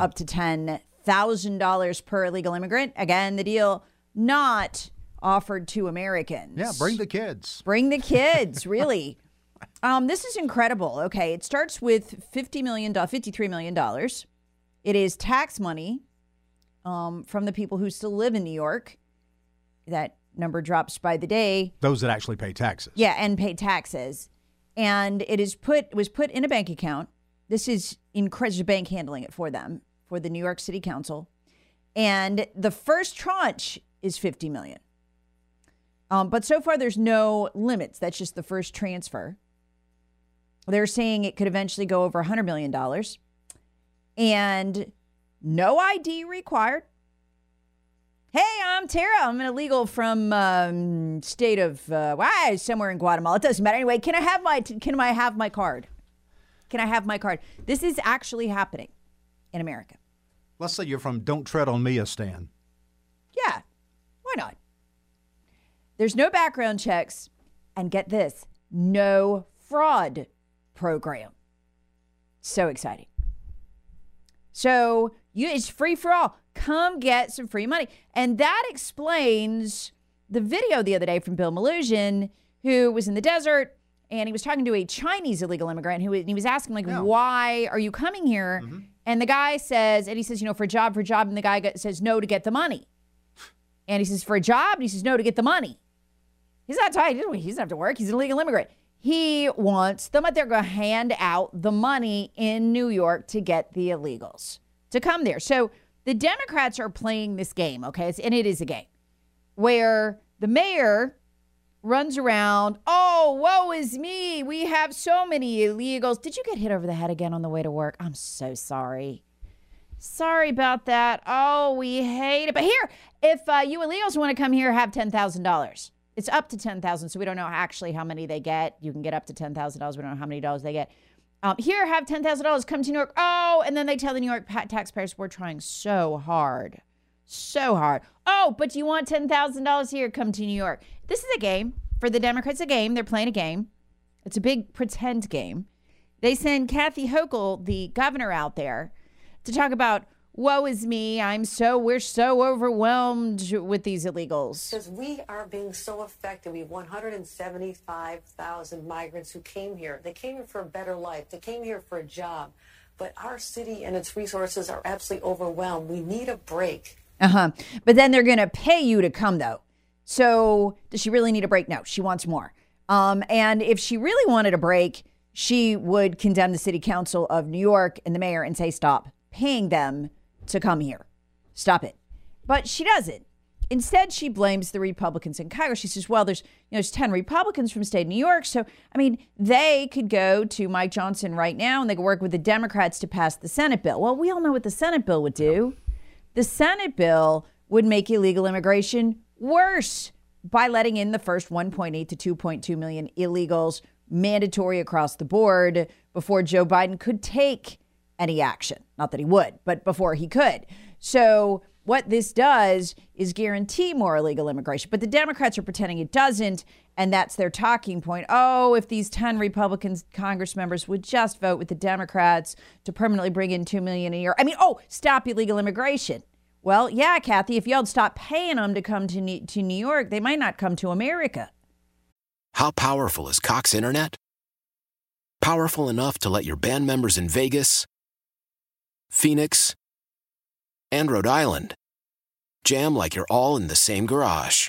Up to $10,000 per illegal immigrant. Again, the deal not offered to Americans. Yeah, bring the kids. Bring the kids, really. Um, this is incredible. Okay, it starts with $50 million, $53 million. It is tax money um, from the people who still live in New York. That number drops by the day. Those that actually pay taxes. Yeah, and pay taxes. And it is put was put in a bank account. This is incredible bank handling it for them for the New York City Council. And the first tranche is 50 million. Um, but so far there's no limits. That's just the first transfer. They're saying it could eventually go over 100 million dollars. And no ID required. Hey, I'm Tara. I'm an illegal from um, state of uh, why somewhere in Guatemala. It doesn't matter. Anyway, can I have my can I have my card? Can I have my card? This is actually happening in America. Let's say you're from Don't Tread on Me, Stan. Yeah, why not? There's no background checks, and get this, no fraud program. So exciting. So you, it's free for all. Come get some free money, and that explains the video the other day from Bill Melugin, who was in the desert and he was talking to a Chinese illegal immigrant who and he was asking like, Yeah. "Why are you coming here?" Mm-hmm. And the guy says, and he says, "You know, for a job, for a job," and the guy says, "No, to get the money." And he says, "For a job," and he says, "No, to get the money." He's not tired. He doesn't have to work. He's an illegal immigrant. He wants them, but they're going to hand out the money in New York to get the illegals to come there. So the Democrats are playing this game, okay? And it is a game where the mayor runs around, oh, woe is me. We have so many illegals. Did you get hit over the head again on the way to work? I'm so sorry. Sorry about that. Oh, we hate it. But here, if uh, you illegals want to come here, have ten thousand dollars. It's up to ten thousand, so we don't know actually how many they get. You can get up to ten thousand dollars. We don't know how many dollars they get. Um, here, have ten thousand dollars. Come to New York. Oh, and then they tell the New York taxpayers we're trying so hard, so hard. Oh, but you want ten thousand dollars here? Come to New York. This is a game for the Democrats. A game. They're playing a game. It's a big pretend game. They send Kathy Hochul, the governor, out there to talk about woe is me. I'm so we're so overwhelmed with these illegals. Because we are being so affected. We have 175,000 migrants who came here. They came here for a better life. They came here for a job. But our city and its resources are absolutely overwhelmed. We need a break. Uh huh. But then they're going to pay you to come, though. So does she really need a break? No, she wants more. Um, and if she really wanted a break, she would condemn the city council of New York and the mayor and say, stop paying them to come here. Stop it. But she doesn't. Instead, she blames the Republicans in Congress. She says, well, there's, you know, there's 10 Republicans from state of New York. So, I mean, they could go to Mike Johnson right now and they could work with the Democrats to pass the Senate bill. Well, we all know what the Senate bill would do. The Senate bill would make illegal immigration worse by letting in the first 1.8 to 2.2 million illegals mandatory across the board before Joe Biden could take any action. Not that he would, but before he could. So, what this does is guarantee more illegal immigration. But the Democrats are pretending it doesn't. And that's their talking point. Oh, if these 10 Republican Congress members would just vote with the Democrats to permanently bring in 2 million a year. I mean, oh, stop illegal immigration. Well, yeah, Kathy, if y'all'd stop paying them to come to New, to New York, they might not come to America. How powerful is Cox Internet? Powerful enough to let your band members in Vegas, Phoenix, and Rhode Island. Jam like you're all in the same garage.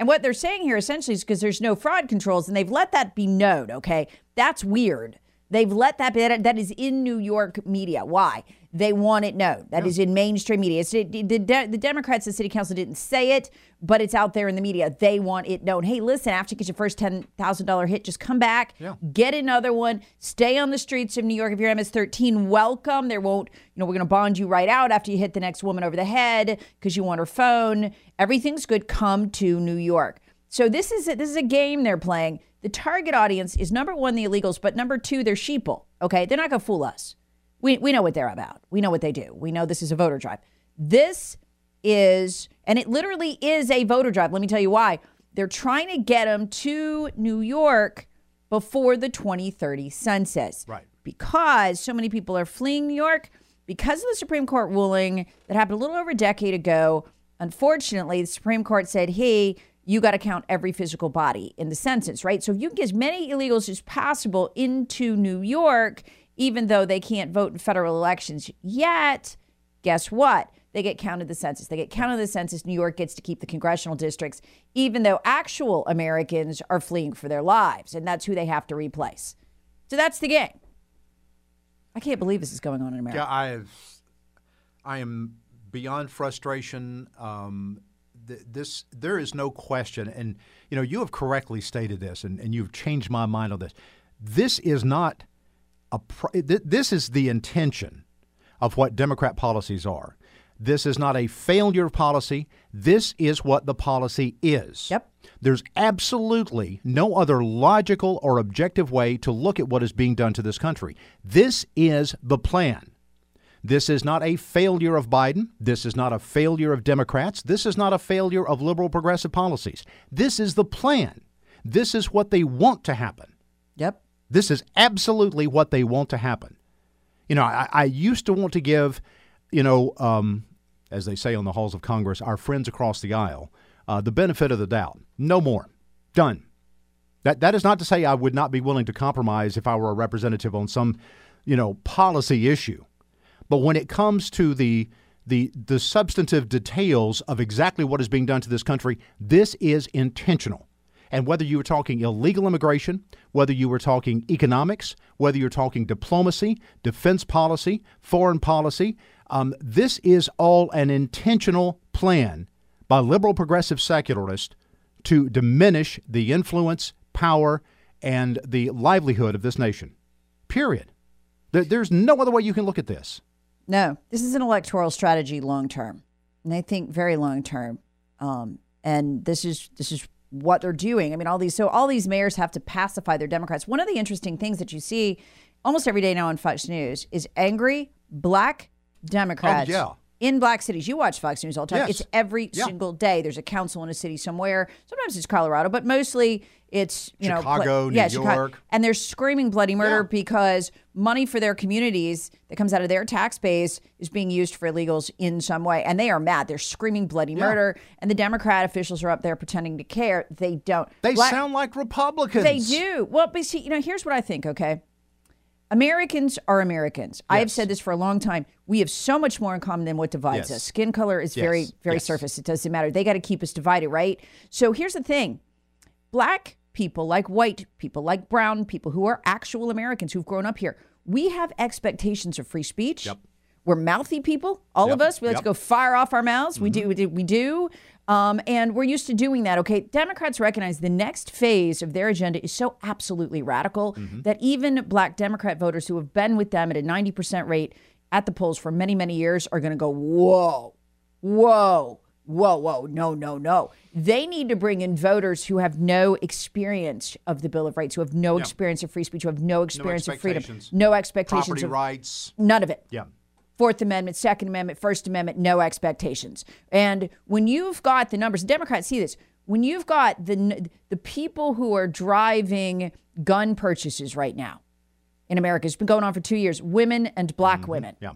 And what they're saying here essentially is because there's no fraud controls and they've let that be known, okay? That's weird. They've let that be, that is in New York media. Why? They want it known. That oh. is in mainstream media. It's, the, the, the Democrats, the city council didn't say it, but it's out there in the media. They want it known. Hey, listen, after you get your first $10,000 hit, just come back, Yeah. get another one, stay on the streets of New York. If you're MS 13, welcome. There won't, you know, we're going to bond you right out after you hit the next woman over the head because you want her phone. Everything's good. Come to New York. So this is a, this is a game they're playing. The target audience is number one, the illegals, but number two, they're sheeple. Okay, they're not gonna fool us. We we know what they're about. We know what they do. We know this is a voter drive. This is, and it literally is a voter drive. Let me tell you why. They're trying to get them to New York before the 2030 census. Right. Because so many people are fleeing New York because of the Supreme Court ruling that happened a little over a decade ago. Unfortunately, the Supreme Court said, hey, you got to count every physical body in the census, right? So if you can get as many illegals as possible into New York, even though they can't vote in federal elections yet, guess what? They get counted the census. They get counted the census. New York gets to keep the congressional districts, even though actual Americans are fleeing for their lives, and that's who they have to replace. So that's the game. I can't believe this is going on in America. Yeah, I've, I am beyond frustration. Um, th- this there is no question, and you know you have correctly stated this, and, and you've changed my mind on this. This is not a. This is the intention of what Democrat policies are. This is not a failure of policy. This is what the policy is. Yep. There's absolutely no other logical or objective way to look at what is being done to this country. This is the plan. This is not a failure of Biden. This is not a failure of Democrats. This is not a failure of liberal progressive policies. This is the plan. This is what they want to happen. Yep. This is absolutely what they want to happen. You know, I, I used to want to give, you know, um, as they say on the halls of Congress, our friends across the aisle, uh, the benefit of the doubt. No more. Done. That that is not to say I would not be willing to compromise if I were a representative on some, you know, policy issue. But when it comes to the the the substantive details of exactly what is being done to this country, this is intentional. And whether you were talking illegal immigration, whether you were talking economics, whether you're talking diplomacy, defense policy, foreign policy, um, this is all an intentional plan by liberal progressive secularists to diminish the influence, power, and the livelihood of this nation. Period. There's no other way you can look at this. No, this is an electoral strategy long term, and I think very long term. Um, and this is this is what they're doing. I mean, all these so all these mayors have to pacify their Democrats. One of the interesting things that you see almost every day now on Fox News is angry black oh, Democrats. Oh, yeah. In black cities, you watch Fox News all the time. Yes. It's every Yeah. single day. There's a council in a city somewhere. Sometimes it's Colorado, but mostly it's you know Chicago, New yeah, York. and they're screaming bloody murder Yeah. because money for their communities that comes out of their tax base is being used for illegals in some way. And they are mad. They're screaming bloody murder. And the Democrat officials are up there pretending to care. They don't. They Black- sound like Republicans. They do. Well, but see, you know, here's what I think, okay? Americans are Americans. I have said this for a long time. We have so much more in common than what divides Yes. us. Skin color is very, Yes. very Yes. surface. It doesn't matter. They got to keep us divided, right? So here's the thing black people, like white people, like brown people who are actual Americans who've grown up here, we have expectations of free speech. Yep. We're mouthy people, all of us. We like Yep. to go fire off our mouths. We mm-hmm. do. We do. We do. Um, and we're used to doing that. Okay, Democrats recognize the next phase of their agenda is so absolutely radical that even black Democrat voters who have been with them at a 90% rate at the polls for many, many years are going to go, whoa, whoa, whoa, whoa, no, no, no. They need to bring in voters who have no experience of the Bill of Rights, who have no experience of free speech, who have no experience of freedom, no expectations Property of rights. none of it. Yeah. Fourth Amendment, Second Amendment, First Amendment, no expectations. And when you've got the numbers, Democrats see this. When you've got the the people who are driving gun purchases right now in America, it's been going on for two years. Women and black mm-hmm. women. Yeah.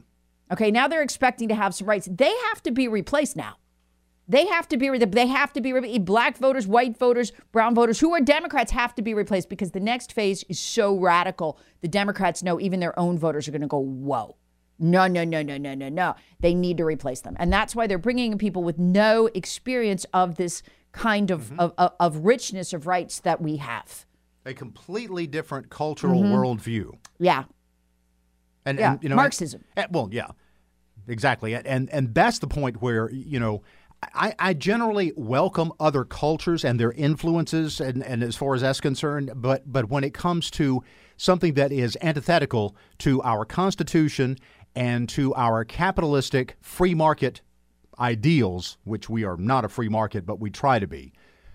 Okay, now they're expecting to have some rights. They have to be replaced now. They have to be. They have to be. Black voters, white voters, brown voters, who are Democrats, have to be replaced because the next phase is so radical. The Democrats know even their own voters are going to go, "Whoa, no, no, no, no, no, no, no." They need to replace them, and that's why they're bringing in people with no experience of this kind of of, of, of richness of rights that we have. A completely different cultural Mm-hmm. worldview. Yeah, And, Yeah, and you know Marxism. and- well, yeah, exactly. And, and and that's the point where you know I, I generally welcome other cultures and their influences, and, and as far as that's concerned, but but when it comes to something that is antithetical to our Constitution and to our capitalistic free market ideals, which we are not a free market, but we try to be,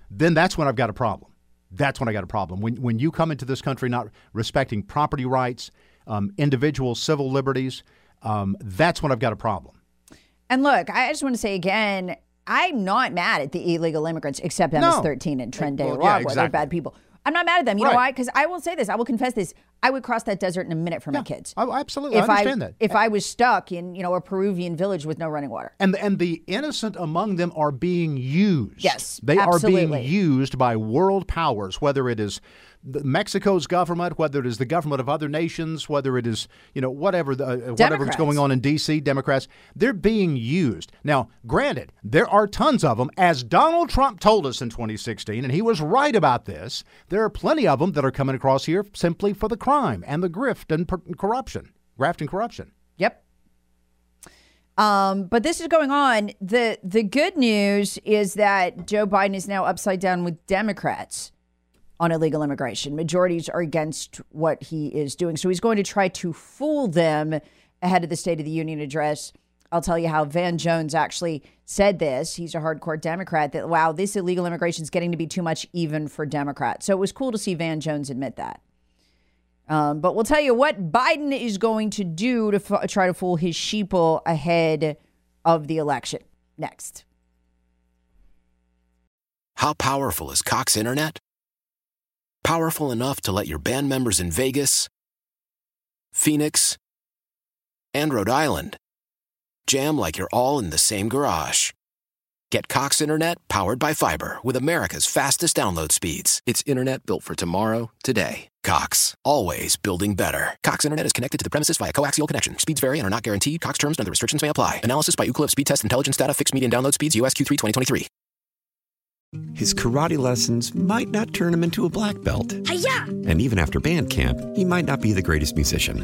then that's when I've got a problem. That's when I got a problem. When when you come into this country not respecting property rights, um, individual civil liberties, um, that's when I've got a problem. And look, I just want to say again, I'm not mad at the illegal immigrants, except MS-13 and Trent Well, Day yeah, They're exactly. bad people. I'm not mad at them. You know Right. why? Because I will say this. I will confess this. I would cross that desert in a minute for my kids. I, absolutely, if I understand that. If I was stuck in, you know, a Peruvian village with no running water. and and the innocent among them are being used. Yes, they are being used by world powers, whether it is Mexico's government, whether it is the government of other nations, whether it is you know whatever the, uh, whatever's going on in D.C. Democrats, they're being used. Now, granted, there are tons of them, as Donald Trump told us in 2016, and he was right about this. There are plenty of them that are coming across here simply for the crime and the grift and per- corruption, graft and corruption. Yep. Um, but this is going on. the The good news is that Joe Biden is now upside down with Democrats on illegal immigration. Majorities are against what he is doing, so he's going to try to fool them ahead of the State of the Union address. I'll tell you how Van Jones actually said this. He's a hardcore Democrat. That wow, this illegal immigration is getting to be too much even for Democrats. So it was cool to see Van Jones admit that. Um, but we'll tell you what Biden is going to do to f- try to fool his sheeple ahead of the election. Next. How powerful is Cox Internet? Powerful enough to let your band members in Vegas, Phoenix, and Rhode Island jam like you're all in the same garage. Get Cox Internet powered by fiber with America's fastest download speeds. It's internet built for tomorrow, today. Cox, always building better. Cox Internet is connected to the premises via coaxial connection. Speeds vary and are not guaranteed. Cox terms and other restrictions may apply. Analysis by Ookla of Speed Test Intelligence Data. Fixed median download speeds. USQ3 2023. His karate lessons might not turn him into a black belt. And even after band camp, he might not be the greatest musician.